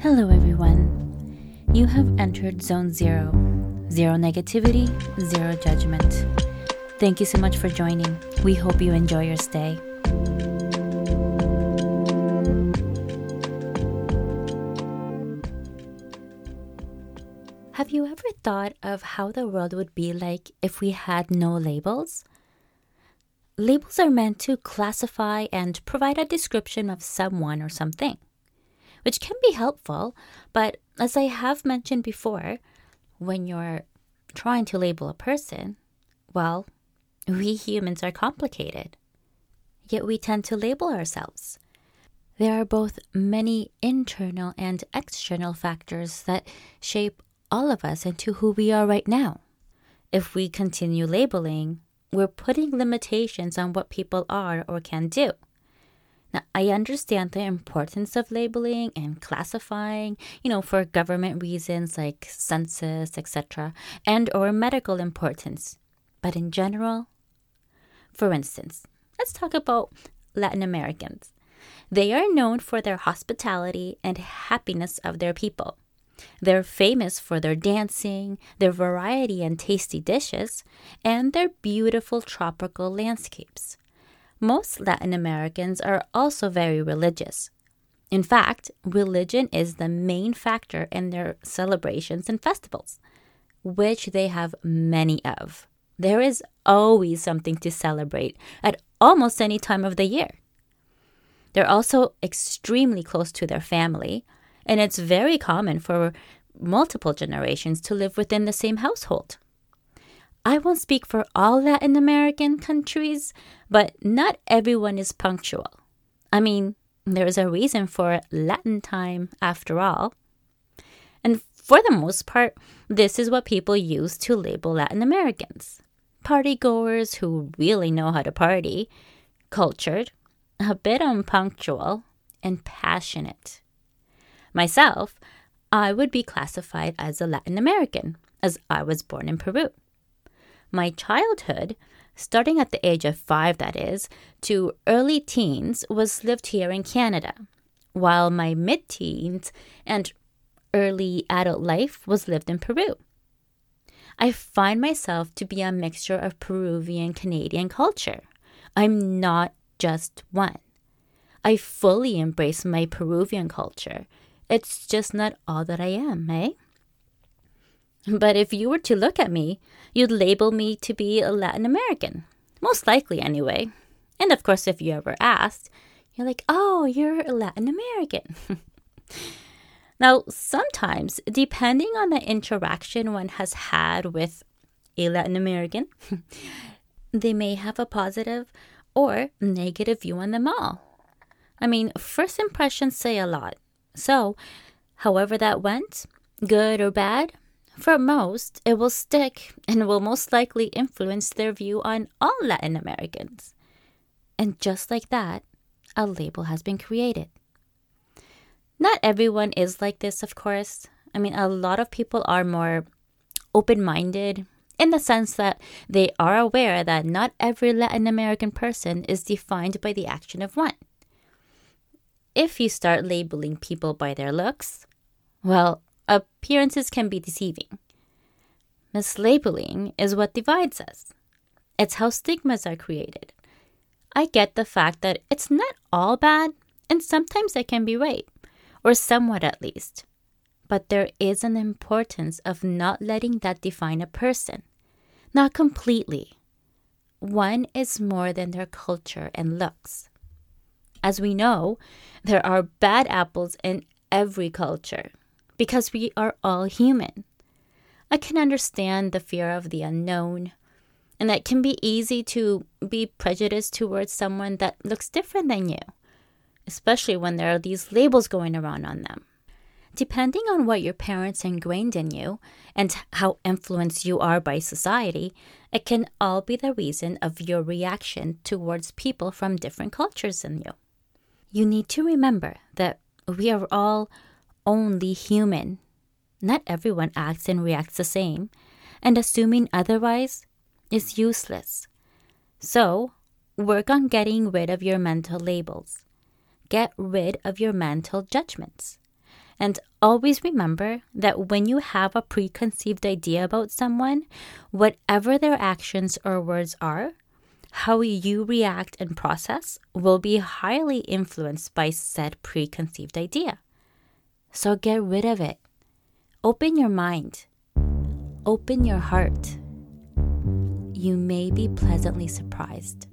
Hello, everyone. You have entered Zone Zero. Zero negativity, zero judgment. Thank you so much for joining. We hope you enjoy your stay. Have you ever thought of how the world would be like if we had no labels? Labels are meant to classify and provide a description of someone or something, which can be helpful, but as I have mentioned before, when you're trying to label a person, well, we humans are complicated. Yet we tend to label ourselves. There are both many internal and external factors that shape all of us into who we are right now. If we continue labeling, we're putting limitations on what people are or can do. Now, I understand the importance of labeling and classifying, you know, for government reasons like census, etc., and or medical importance. But in general, for instance, let's talk about Latin Americans. They are known for their hospitality and happiness of their people. They're famous for their dancing, their variety and tasty dishes, and their beautiful tropical landscapes. Most Latin Americans are also very religious. In fact, religion is the main factor in their celebrations and festivals, which they have many of. There is always something to celebrate at almost any time of the year. They're also extremely close to their family, and it's very common for multiple generations to live within the same household. I won't speak for all Latin American countries, but not everyone is punctual. I mean, there is a reason for Latin time after all. And for the most part, this is what people use to label Latin Americans partygoers who really know how to party, cultured, a bit unpunctual, and passionate. Myself, I would be classified as a Latin American, as I was born in Peru. My childhood, starting at the age of five, that is, to early teens, was lived here in Canada, while my mid teens and early adult life was lived in Peru. I find myself to be a mixture of Peruvian Canadian culture. I'm not just one. I fully embrace my Peruvian culture. It's just not all that I am, eh? But if you were to look at me, you'd label me to be a Latin American. Most likely, anyway. And of course, if you ever asked, you're like, oh, you're a Latin American. now, sometimes, depending on the interaction one has had with a Latin American, they may have a positive or negative view on them all. I mean, first impressions say a lot. So, however that went, good or bad, for most, it will stick and will most likely influence their view on all Latin Americans. And just like that, a label has been created. Not everyone is like this, of course. I mean, a lot of people are more open minded in the sense that they are aware that not every Latin American person is defined by the action of one. If you start labeling people by their looks, well, appearances can be deceiving. Mislabeling is what divides us. It's how stigmas are created. I get the fact that it's not all bad, and sometimes it can be right, or somewhat at least. But there is an importance of not letting that define a person. Not completely. One is more than their culture and looks. As we know, there are bad apples in every culture because we are all human. I can understand the fear of the unknown, and it can be easy to be prejudiced towards someone that looks different than you, especially when there are these labels going around on them. Depending on what your parents ingrained in you and how influenced you are by society, it can all be the reason of your reaction towards people from different cultures than you. You need to remember that we are all only human. Not everyone acts and reacts the same, and assuming otherwise is useless. So, work on getting rid of your mental labels. Get rid of your mental judgments. And always remember that when you have a preconceived idea about someone, whatever their actions or words are, how you react and process will be highly influenced by said preconceived idea. So get rid of it. Open your mind. Open your heart. You may be pleasantly surprised.